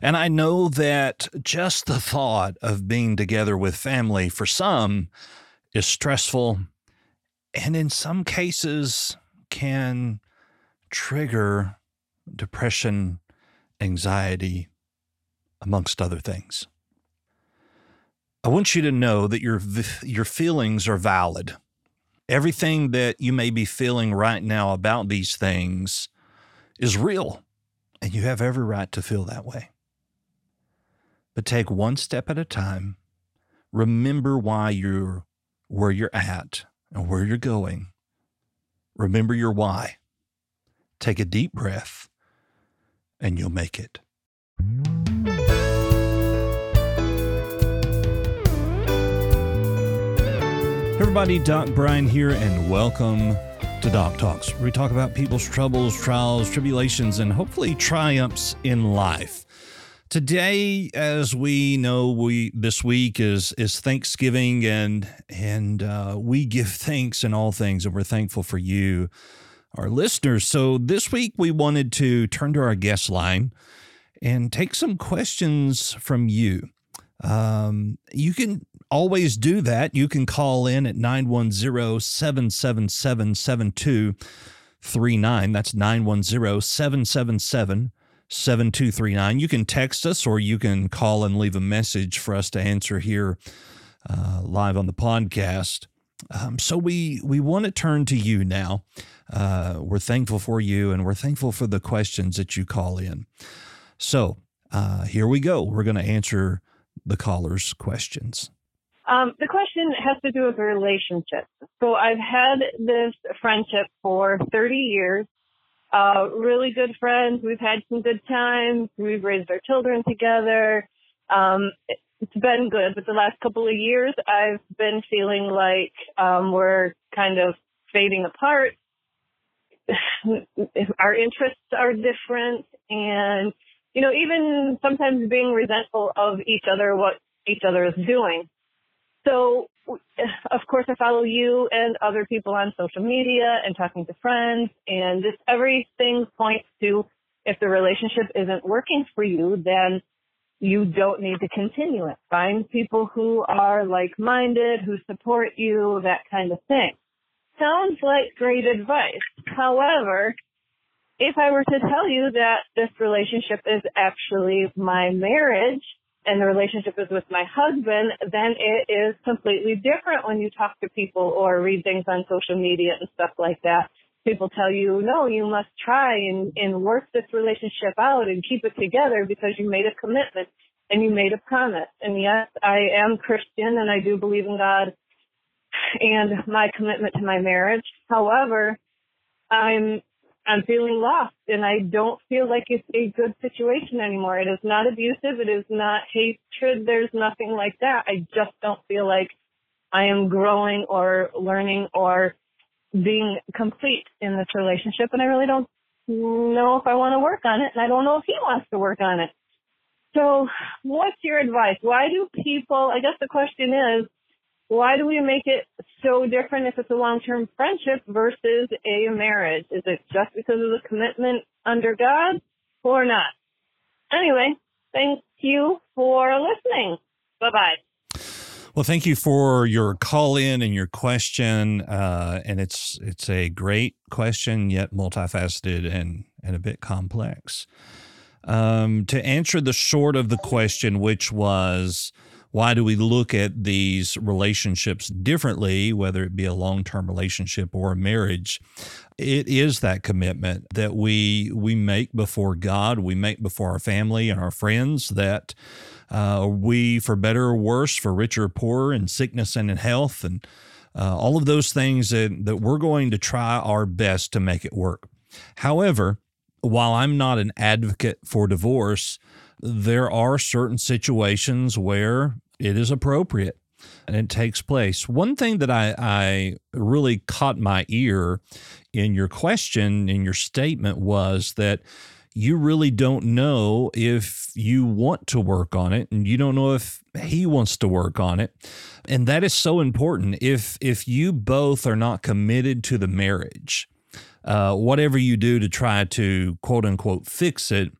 And I know that just the thought of being together with family for some is stressful and in some cases can trigger depression, anxiety, amongst other things. I want you to know that your your feelings are valid. Everything that you may be feeling right now about these things is real. And you have every right to feel that way. But take one step at a time. Remember why you're where you're at and where you're going. Remember your why. Take a deep breath and you'll make it. Everybody, Doc Brian here, and welcome to Doc Talks, where we talk about people's troubles, trials, tribulations, and hopefully triumphs in life. Today, as we know, we this week is is Thanksgiving, and and uh, we give thanks in all things, and we're thankful for you, our listeners. So this week, we wanted to turn to our guest line and take some questions from you. Um, you can always do that. You can call in at 910 777 7239. That's 910 777 7239. You can text us or you can call and leave a message for us to answer here uh, live on the podcast. Um, so we we want to turn to you now. Uh, we're thankful for you and we're thankful for the questions that you call in. So uh, here we go. We're going to answer the caller's questions. Um, the question has to do with relationships. So I've had this friendship for 30 years. Uh, really good friends. We've had some good times. We've raised our children together. Um, it's been good, but the last couple of years I've been feeling like um, we're kind of fading apart. our interests are different, and you know, even sometimes being resentful of each other, what each other is doing. So, of course, I follow you and other people on social media and talking to friends, and just everything points to if the relationship isn't working for you, then you don't need to continue it. Find people who are like-minded, who support you, that kind of thing. Sounds like great advice. However, if I were to tell you that this relationship is actually my marriage, and the relationship is with my husband, then it is completely different when you talk to people or read things on social media and stuff like that. People tell you, no, you must try and, and work this relationship out and keep it together because you made a commitment and you made a promise. And yes, I am Christian and I do believe in God and my commitment to my marriage. However, I'm I'm feeling lost and I don't feel like it's a good situation anymore. It is not abusive. It is not hatred. There's nothing like that. I just don't feel like I am growing or learning or being complete in this relationship. And I really don't know if I want to work on it. And I don't know if he wants to work on it. So what's your advice? Why do people, I guess the question is, why do we make it so different if it's a long-term friendship versus a marriage? Is it just because of the commitment under God or not? Anyway, thank you for listening. Bye bye. Well, thank you for your call in and your question. Uh, and it's it's a great question, yet multifaceted and and a bit complex. Um, to answer the short of the question, which was why do we look at these relationships differently, whether it be a long term relationship or a marriage? It is that commitment that we we make before God, we make before our family and our friends that uh, we, for better or worse, for richer or poorer, in sickness and in health, and uh, all of those things that, that we're going to try our best to make it work. However, while I'm not an advocate for divorce, there are certain situations where it is appropriate and it takes place. One thing that I, I really caught my ear in your question, in your statement, was that you really don't know if you want to work on it and you don't know if he wants to work on it. And that is so important. If if you both are not committed to the marriage uh, whatever you do to try to quote unquote fix it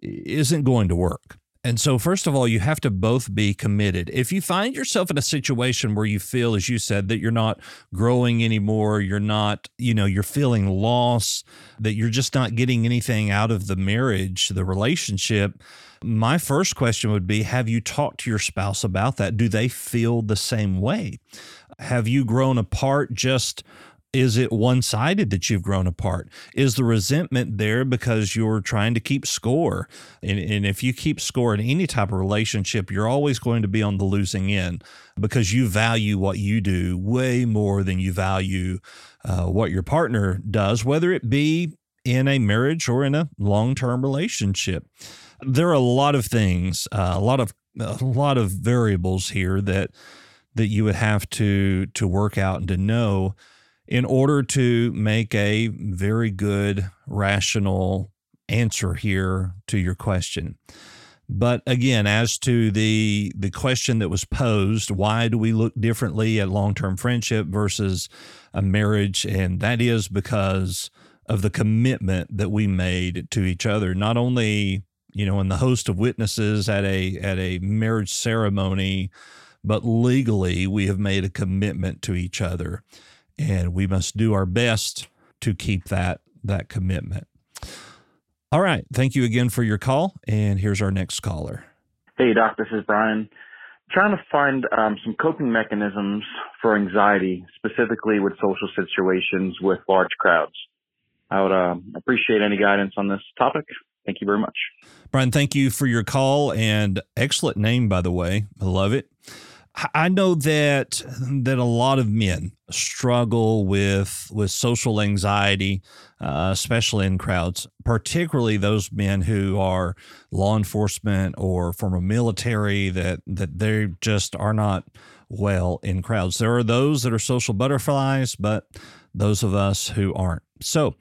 isn't going to work and so, first of all, you have to both be committed. If you find yourself in a situation where you feel, as you said, that you're not growing anymore, you're not, you know, you're feeling loss, that you're just not getting anything out of the marriage, the relationship, my first question would be Have you talked to your spouse about that? Do they feel the same way? Have you grown apart just is it one sided that you've grown apart? Is the resentment there because you're trying to keep score? And, and, if you keep score in any type of relationship, you're always going to be on the losing end because you value what you do way more than you value uh, what your partner does, whether it be in a marriage or in a long term relationship. There are a lot of things, uh, a lot of a lot of variables here that that you would have to to work out and to know in order to make a very good, rational answer here to your question. But again, as to the the question that was posed, why do we look differently at long-term friendship versus a marriage? And that is because of the commitment that we made to each other. Not only, you know, in the host of witnesses at a at a marriage ceremony, but legally we have made a commitment to each other and we must do our best to keep that that commitment. All right, thank you again for your call, and here's our next caller. Hey, Doc, this is Brian. trying to find um, some coping mechanisms for anxiety, specifically with social situations with large crowds. I would uh, appreciate any guidance on this topic. Thank you very much. Brian, thank you for your call and excellent name, by the way. I love it. I know that that a lot of men struggle with with social anxiety, uh, especially in crowds. Particularly those men who are law enforcement or from a military that that they just are not well in crowds. There are those that are social butterflies, but those of us who aren't. So,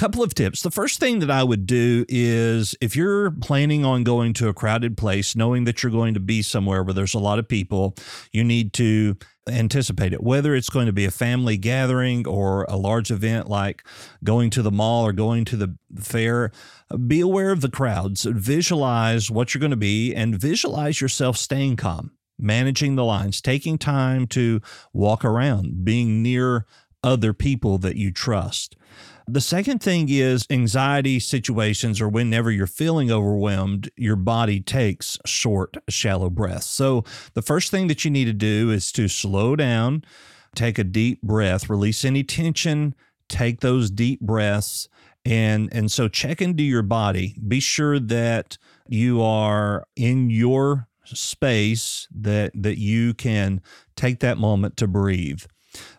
couple of tips. The first thing that I would do is if you're planning on going to a crowded place, knowing that you're going to be somewhere where there's a lot of people, you need to anticipate it. Whether it's going to be a family gathering or a large event like going to the mall or going to the fair, be aware of the crowds, visualize what you're going to be, and visualize yourself staying calm managing the lines, taking time to walk around, being near other people that you trust. The second thing is anxiety situations or whenever you're feeling overwhelmed, your body takes short, shallow breaths. So the first thing that you need to do is to slow down, take a deep breath, release any tension, take those deep breaths. And, and so check into your body. Be sure that you are in your space that that you can take that moment to breathe.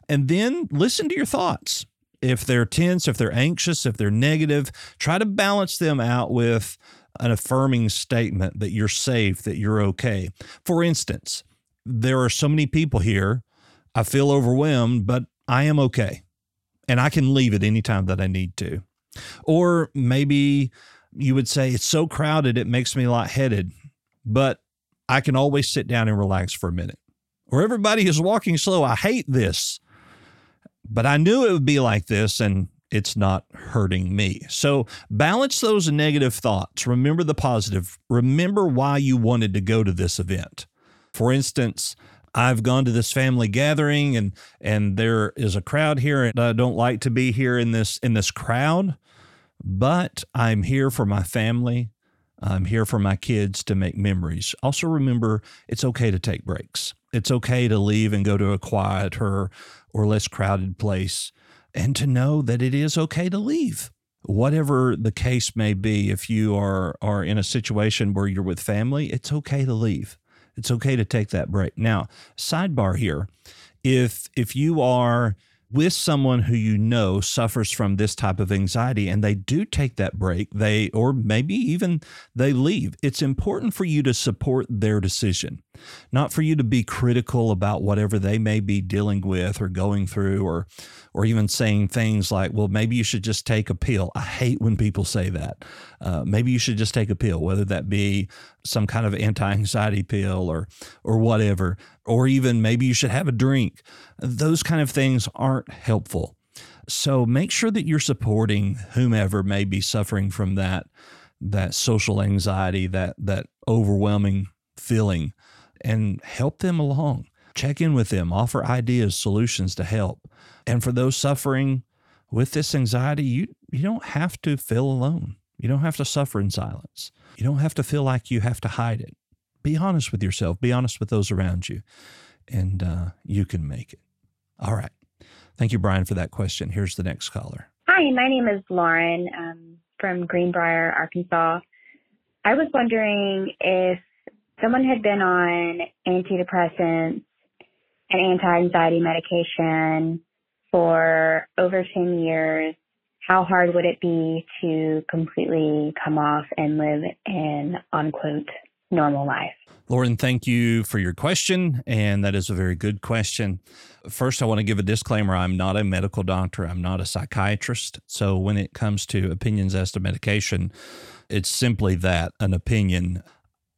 And then listen to your thoughts if they're tense, if they're anxious, if they're negative, try to balance them out with an affirming statement that you're safe, that you're okay. For instance, there are so many people here. I feel overwhelmed, but I am okay. And I can leave at any time that I need to. Or maybe you would say, it's so crowded, it makes me lightheaded, but I can always sit down and relax for a minute. Or everybody is walking slow. I hate this but I knew it would be like this and it's not hurting me. So balance those negative thoughts. Remember the positive. Remember why you wanted to go to this event. For instance, I've gone to this family gathering and and there is a crowd here and I don't like to be here in this in this crowd, but I'm here for my family. I'm here for my kids to make memories. Also remember it's okay to take breaks. It's okay to leave and go to a quieter or less crowded place and to know that it is okay to leave. Whatever the case may be, if you are, are in a situation where you're with family, it's okay to leave. It's okay to take that break. Now, sidebar here if if you are with someone who you know suffers from this type of anxiety and they do take that break, they or maybe even they leave. It's important for you to support their decision, not for you to be critical about whatever they may be dealing with or going through or or even saying things like, well, maybe you should just take a pill. I hate when people say that. Uh, maybe you should just take a pill, whether that be some kind of anti-anxiety pill or or whatever, or even maybe you should have a drink. Those kind of things aren't helpful. So make sure that you're supporting whomever may be suffering from that that social anxiety, that that overwhelming feeling, and help them along. Check in with them, offer ideas, solutions to help. And for those suffering with this anxiety, you you don't have to feel alone. You don't have to suffer in silence. You don't have to feel like you have to hide it. Be honest with yourself. Be honest with those around you, and uh, you can make it. All right. Thank you, Brian, for that question. Here's the next caller. Hi, my name is Lauren um, from Greenbrier, Arkansas. I was wondering if someone had been on antidepressants and anti-anxiety medication for over 10 years, how hard would it be to completely come off and live an unquote normal life? Lauren, thank you for your question. And that is a very good question. First, I want to give a disclaimer I'm not a medical doctor, I'm not a psychiatrist. So, when it comes to opinions as to medication, it's simply that an opinion.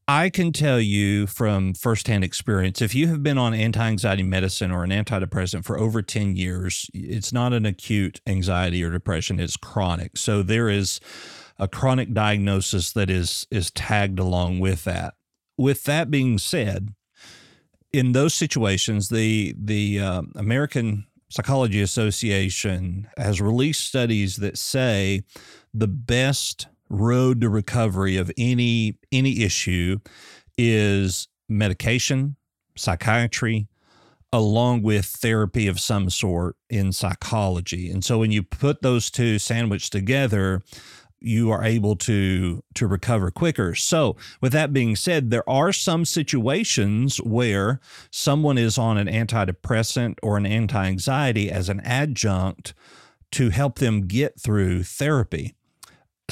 I can tell you from firsthand experience if you have been on anti anxiety medicine or an antidepressant for over 10 years, it's not an acute anxiety or depression, it's chronic. So there is a chronic diagnosis that is, is tagged along with that. With that being said, in those situations, the, the uh, American Psychology Association has released studies that say the best road to recovery of any any issue is medication, psychiatry, along with therapy of some sort in psychology. And so when you put those two sandwiched together, you are able to to recover quicker. So, with that being said, there are some situations where someone is on an antidepressant or an anti-anxiety as an adjunct to help them get through therapy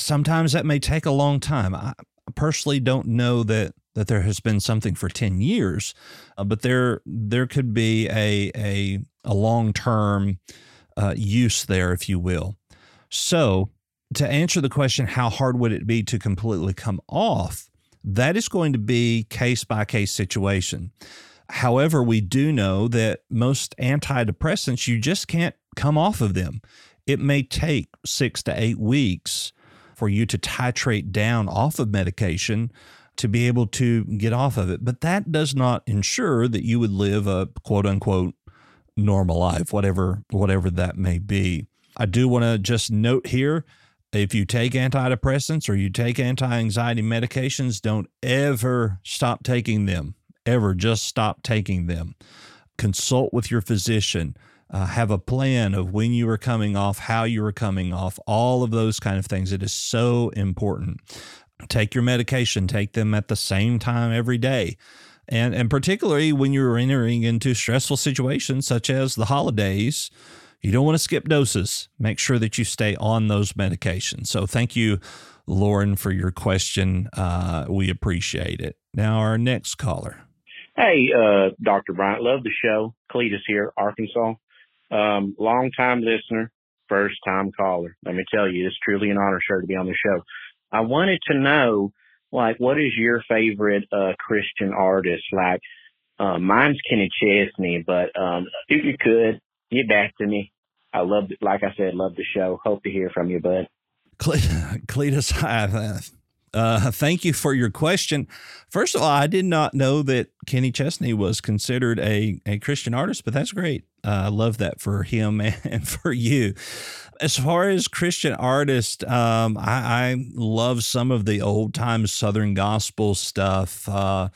sometimes that may take a long time. I personally don't know that that there has been something for 10 years, uh, but there there could be a a, a long term uh, use there, if you will. So, to answer the question, how hard would it be to completely come off? That is going to be case by case situation. However, we do know that most antidepressants, you just can't come off of them. It may take six to eight weeks for you to titrate down off of medication to be able to get off of it. But that does not ensure that you would live a quote unquote normal life, whatever whatever that may be. I do want to just note here if you take antidepressants or you take anti-anxiety medications, don't ever stop taking them. Ever just stop taking them. Consult with your physician uh, have a plan of when you are coming off, how you are coming off, all of those kind of things. It is so important. Take your medication, take them at the same time every day. And, and particularly when you're entering into stressful situations such as the holidays, you don't want to skip doses. Make sure that you stay on those medications. So, thank you, Lauren, for your question. Uh, we appreciate it. Now, our next caller. Hey, uh, Dr. Bryant, love the show. Cletus here, Arkansas. Um, long time listener, first time caller. Let me tell you, it's truly an honor, sir, to be on the show. I wanted to know, like, what is your favorite uh, Christian artist? Like, uh, mine's Kenny Chesney, but um, if you could get back to me, I love, like I said, love the show. Hope to hear from you, bud. Cletus, hi. Uh, thank you for your question. First of all, I did not know that Kenny Chesney was considered a, a Christian artist, but that's great. Uh, I love that for him and for you. As far as Christian artists, um, I, I, love some of the old time Southern gospel stuff. Uh,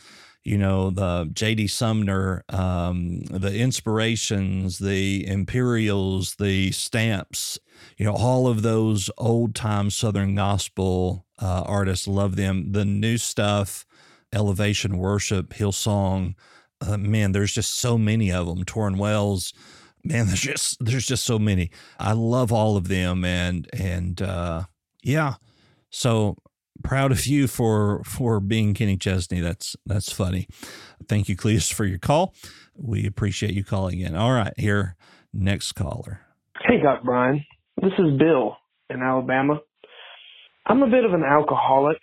you know, the J.D. Sumner, um, the Inspirations, the Imperials, the Stamps, you know, all of those old time Southern gospel uh, artists love them. The new stuff, Elevation Worship, Hillsong, uh, man, there's just so many of them. Tauren Wells, man, there's just there's just so many. I love all of them, and and uh, yeah, so proud of you for for being Kenny Chesney. That's that's funny. Thank you, Cletus, for your call. We appreciate you calling in. All right, here, next caller. Hey, Doc Brian. This is Bill in Alabama. I'm a bit of an alcoholic,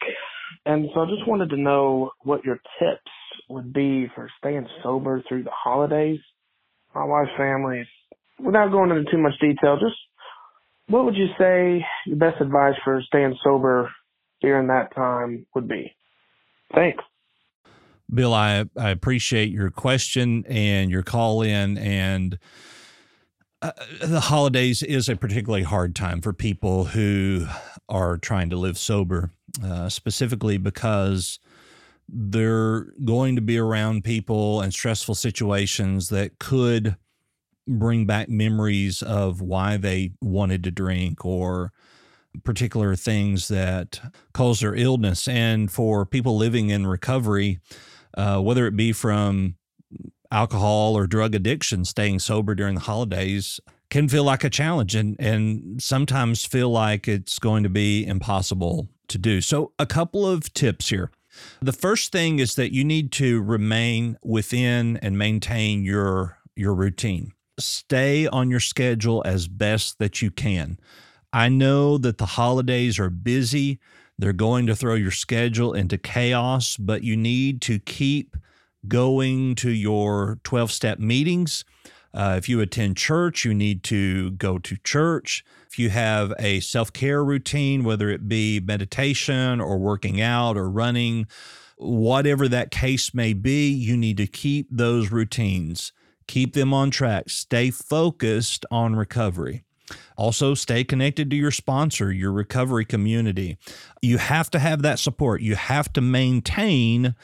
and so I just wanted to know what your tips would be for staying sober through the holidays. My wife's family, without going into too much detail, just what would you say your best advice for staying sober during that time would be? Thanks. Bill, I, I appreciate your question and your call in. And uh, the holidays is a particularly hard time for people who are trying to live sober, uh, specifically because they're going to be around people and stressful situations that could bring back memories of why they wanted to drink or particular things that cause their illness. And for people living in recovery, uh, whether it be from alcohol or drug addiction, staying sober during the holidays can feel like a challenge and, and sometimes feel like it's going to be impossible to do. So, a couple of tips here. The first thing is that you need to remain within and maintain your your routine. Stay on your schedule as best that you can. I know that the holidays are busy. They're going to throw your schedule into chaos, but you need to keep going to your 12 step meetings. Uh, if you attend church, you need to go to church. If you have a self care routine, whether it be meditation or working out or running, whatever that case may be, you need to keep those routines, keep them on track, stay focused on recovery. Also, stay connected to your sponsor, your recovery community. You have to have that support. You have to maintain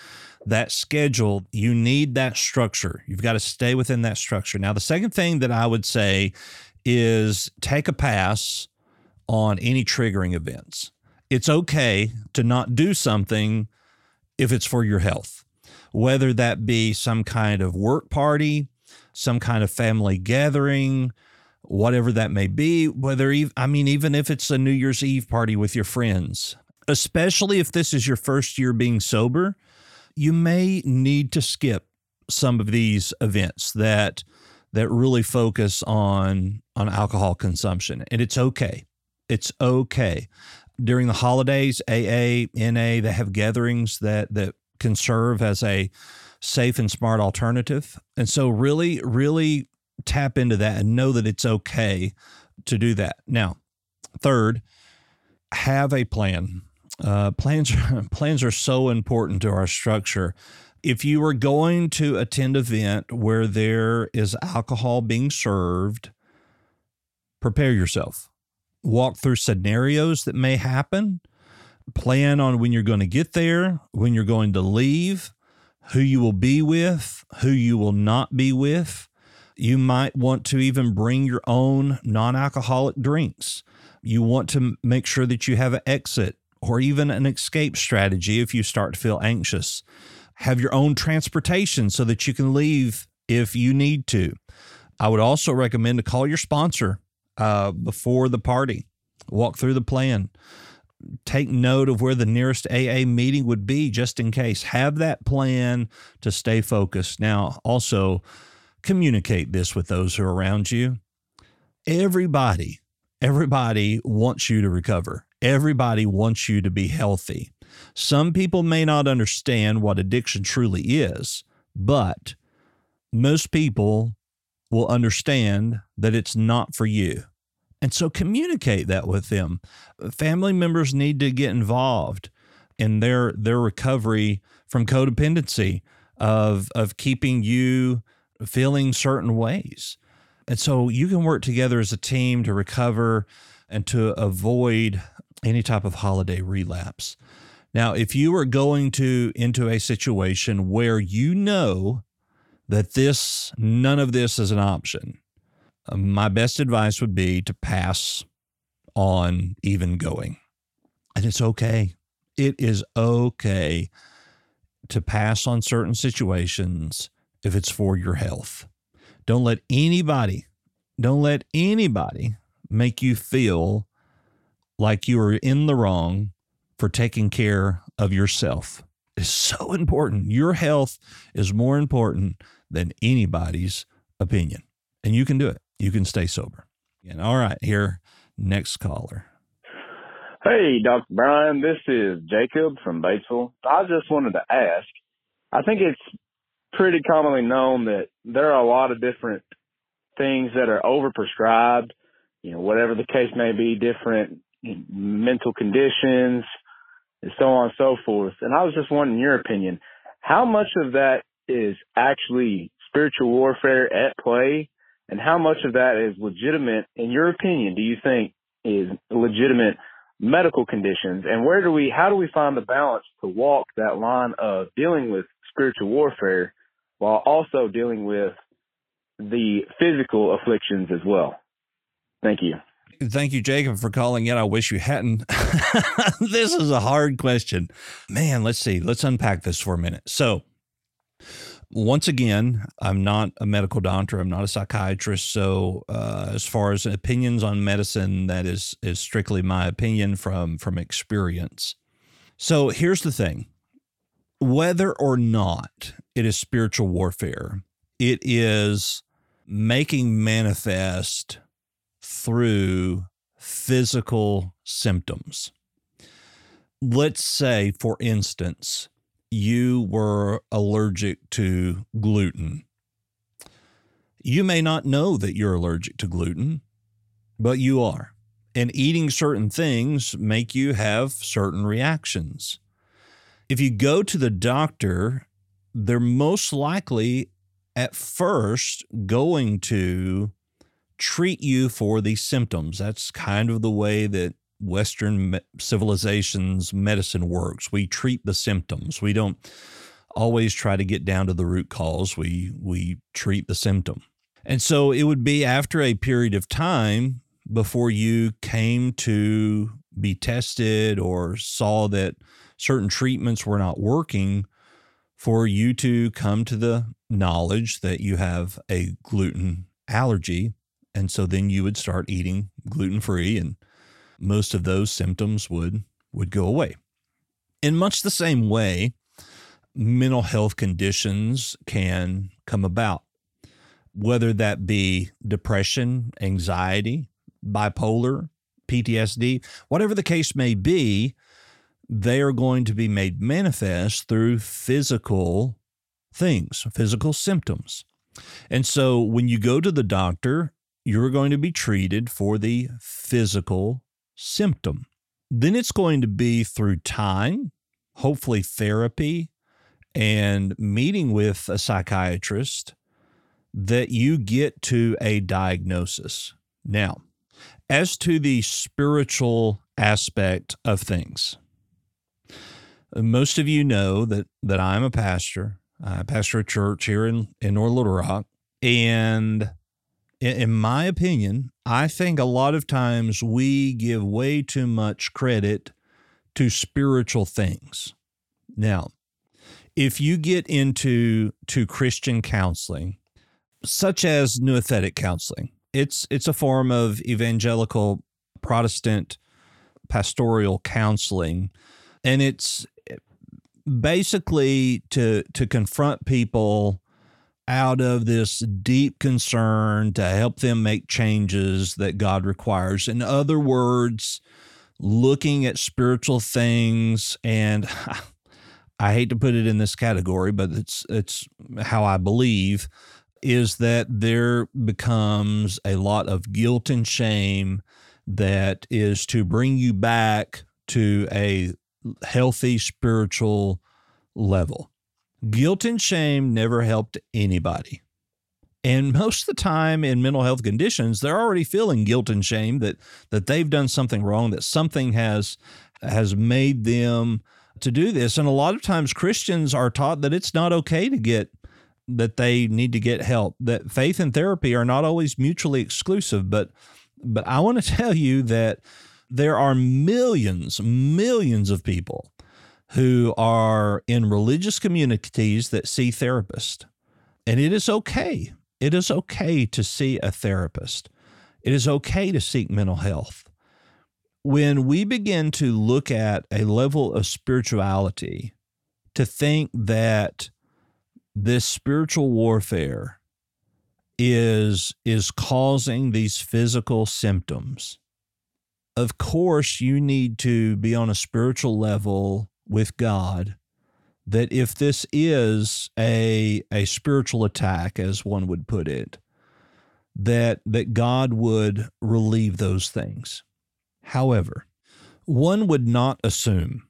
that schedule. You need that structure. You've got to stay within that structure. Now, the second thing that I would say is take a pass on any triggering events. It's okay to not do something if it's for your health, whether that be some kind of work party, some kind of family gathering, whatever that may be, whether, I mean, even if it's a New Year's Eve party with your friends, especially if this is your first year being sober, you may need to skip some of these events that that really focus on on alcohol consumption. And it's okay. It's okay. During the holidays aa na they have gatherings that that can serve as a safe and smart alternative. And so really really tap into that and know that it's okay to do that. Now, third, have a plan. Uh, plans plans are so important to our structure. If you are going to attend an event where there is alcohol being served, prepare yourself. Walk through scenarios that may happen. Plan on when you're going to get there, when you're going to leave, who you will be with, who you will not be with. You might want to even bring your own non alcoholic drinks. You want to make sure that you have an exit or even an escape strategy if you start to feel anxious. Have your own transportation so that you can leave if you need to. I would also recommend to call your sponsor uh, before the party, walk through the plan, take note of where the nearest AA meeting would be just in case. Have that plan to stay focused. Now, also, communicate this with those who are around you. Everybody, everybody wants you to recover. Everybody wants you to be healthy. Some people may not understand what addiction truly is, but most people will understand that it's not for you. And so communicate that with them. Family members need to get involved in their their recovery from codependency of of keeping you feeling certain ways. And so you can work together as a team to recover and to avoid any type of holiday relapse. Now, if you are going to into a situation where you know that this none of this is an option, uh, my best advice would be to pass on even going. And it's okay. It is okay to pass on certain situations if it's for your health. Don't let anybody, Don't let anybody make you feel like you are in the wrong for taking care of yourself. It's so important. Your health is more important than anybody's opinion. And you can do it. You can stay sober. And all right, here, next caller. Hey, Dr. Brian, this is Jacob from Batesville. I just wanted to ask I think it's pretty commonly known that there are a lot of different things that are overprescribed, you know, whatever the case may be, different mental conditions and so on and so forth. And I was just wondering your opinion, how much of that is actually spiritual warfare at play and how much of that is legitimate in your opinion do you think is legitimate medical conditions and where do we how do we find the balance to walk that line of dealing with spiritual warfare while also dealing with the physical afflictions as well thank you Thank you, Jacob, for calling in. I wish you hadn't. this is a hard question. Man, let's see. Let's unpack this for a minute. So, once again, I'm not a medical doctor. I'm not a psychiatrist. So, uh, as far as opinions on medicine, that is is strictly my opinion from from experience. So, here's the thing: whether or not it is spiritual warfare, it is making manifest through physical symptoms. Let's say, for instance, you were allergic to gluten. You may not know that you're allergic to gluten, but you are. And eating certain things make you have certain reactions. If you go to the doctor, they're most likely at first going to treat you for these symptoms. That's kind of the way that Western civilization's medicine works. We treat the symptoms. We don't always try to get down to the root cause. We we treat the symptom. And so it would be after a period of time before you came to be tested or saw that certain treatments were not working for you to come to the knowledge that you have a gluten allergy and so then you would start eating gluten free and most of those symptoms would would go away. In much the same way, mental health conditions can come about, whether that be depression, anxiety, bipolar, PTSD, whatever the case may be, they are going to be made manifest through physical things, physical symptoms. And so when you go to the doctor, you're going to be treated for the physical symptom. Then it's going to be through time, hopefully therapy, and meeting with a psychiatrist that you get to a diagnosis. Now, as to the spiritual aspect of things, most of you know that that I'm a pastor. I pastor a church here in, in North Little Rock. And in my opinion, I think a lot of times we give way too much credit to spiritual things. Now, if you get into to Christian counseling, such as nouthetic counseling, it's it's a form of evangelical Protestant pastoral counseling, and it's basically to to confront people out of this deep concern to help them make changes that God requires. In other words, looking at spiritual things and I hate to put it in this category, but it's it's how I believe is that there becomes a lot of guilt and shame that is to bring you back to a healthy spiritual level. Guilt and shame never helped anybody. And most of the time in mental health conditions, they're already feeling guilt and shame that that they've done something wrong, that something has has made them to do this. And a lot of times Christians are taught that it's not okay to get that they need to get help, that faith and therapy are not always mutually exclusive. But but I want to tell you that there are millions, millions of people who are in religious communities that see therapists. And it is okay It is okay to see a therapist. It is okay to seek mental health. When we begin to look at a level of spirituality, to think that this spiritual warfare is is causing these physical symptoms of course you need to be on a spiritual level with God that if this is a a spiritual attack as one would put it that that God would relieve those things however one would not assume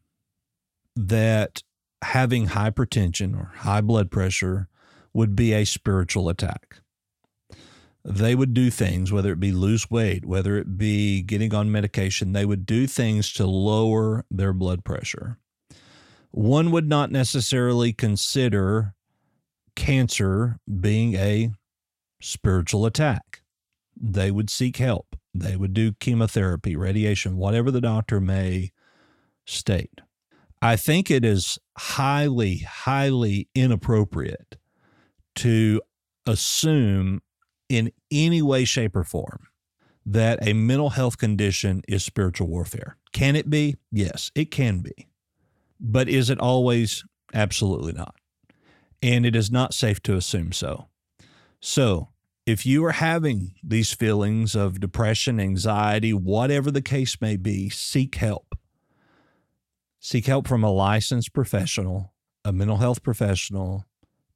that having hypertension or high blood pressure would be a spiritual attack. They would do things, whether it be lose weight, whether it be getting on medication, they would do things to lower their blood pressure. One would not necessarily consider cancer being a spiritual attack. They would seek help. They would do chemotherapy, radiation, whatever the doctor may state. I think it is highly, highly inappropriate to assume in any way, shape, or form that a mental health condition is spiritual warfare. Can it be? Yes, it can be. But is it always? Absolutely not. And it is not safe to assume so. So, if you are having these feelings of depression, anxiety, whatever the case may be, seek help. Seek help from a licensed professional, a mental health professional.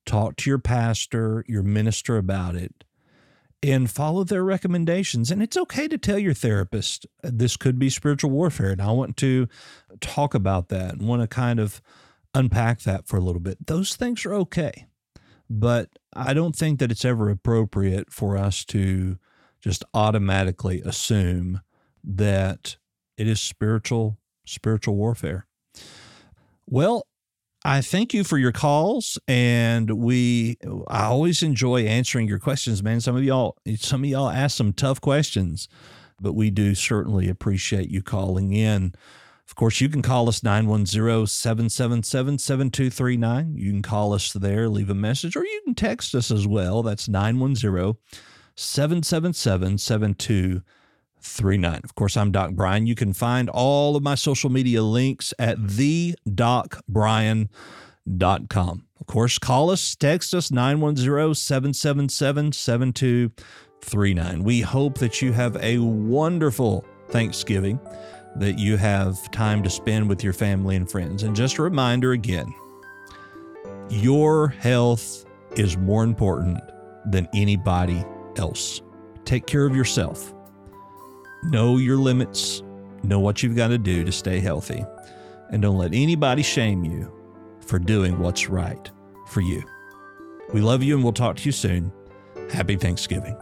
Talk to your pastor, your minister about it, and follow their recommendations. And it's okay to tell your therapist uh, this could be spiritual warfare. And I want to talk about that and want to kind of unpack that for a little bit. Those things are okay. But I don't think that it's ever appropriate for us to just automatically assume that it is spiritual spiritual warfare. Well, I thank you for your calls, and we. I always enjoy answering your questions, man. Some of y'all, some of y'all ask some tough questions, but we do certainly appreciate you calling in. Of course, you can call us 910-777-7239. You can call us there, leave a message, or you can text us as well. That's 910 777 7239. 39. Of course, I'm Doc Brian. You can find all of my social media links at thedocbrian.com. Of course, call us, text us 910 777 7239. We hope that you have a wonderful Thanksgiving, that you have time to spend with your family and friends. And just a reminder again your health is more important than anybody else. Take care of yourself Know your limits, know what you've got to do to stay healthy, and don't let anybody shame you for doing what's right for you. We love you and we'll talk to you soon. Happy Thanksgiving.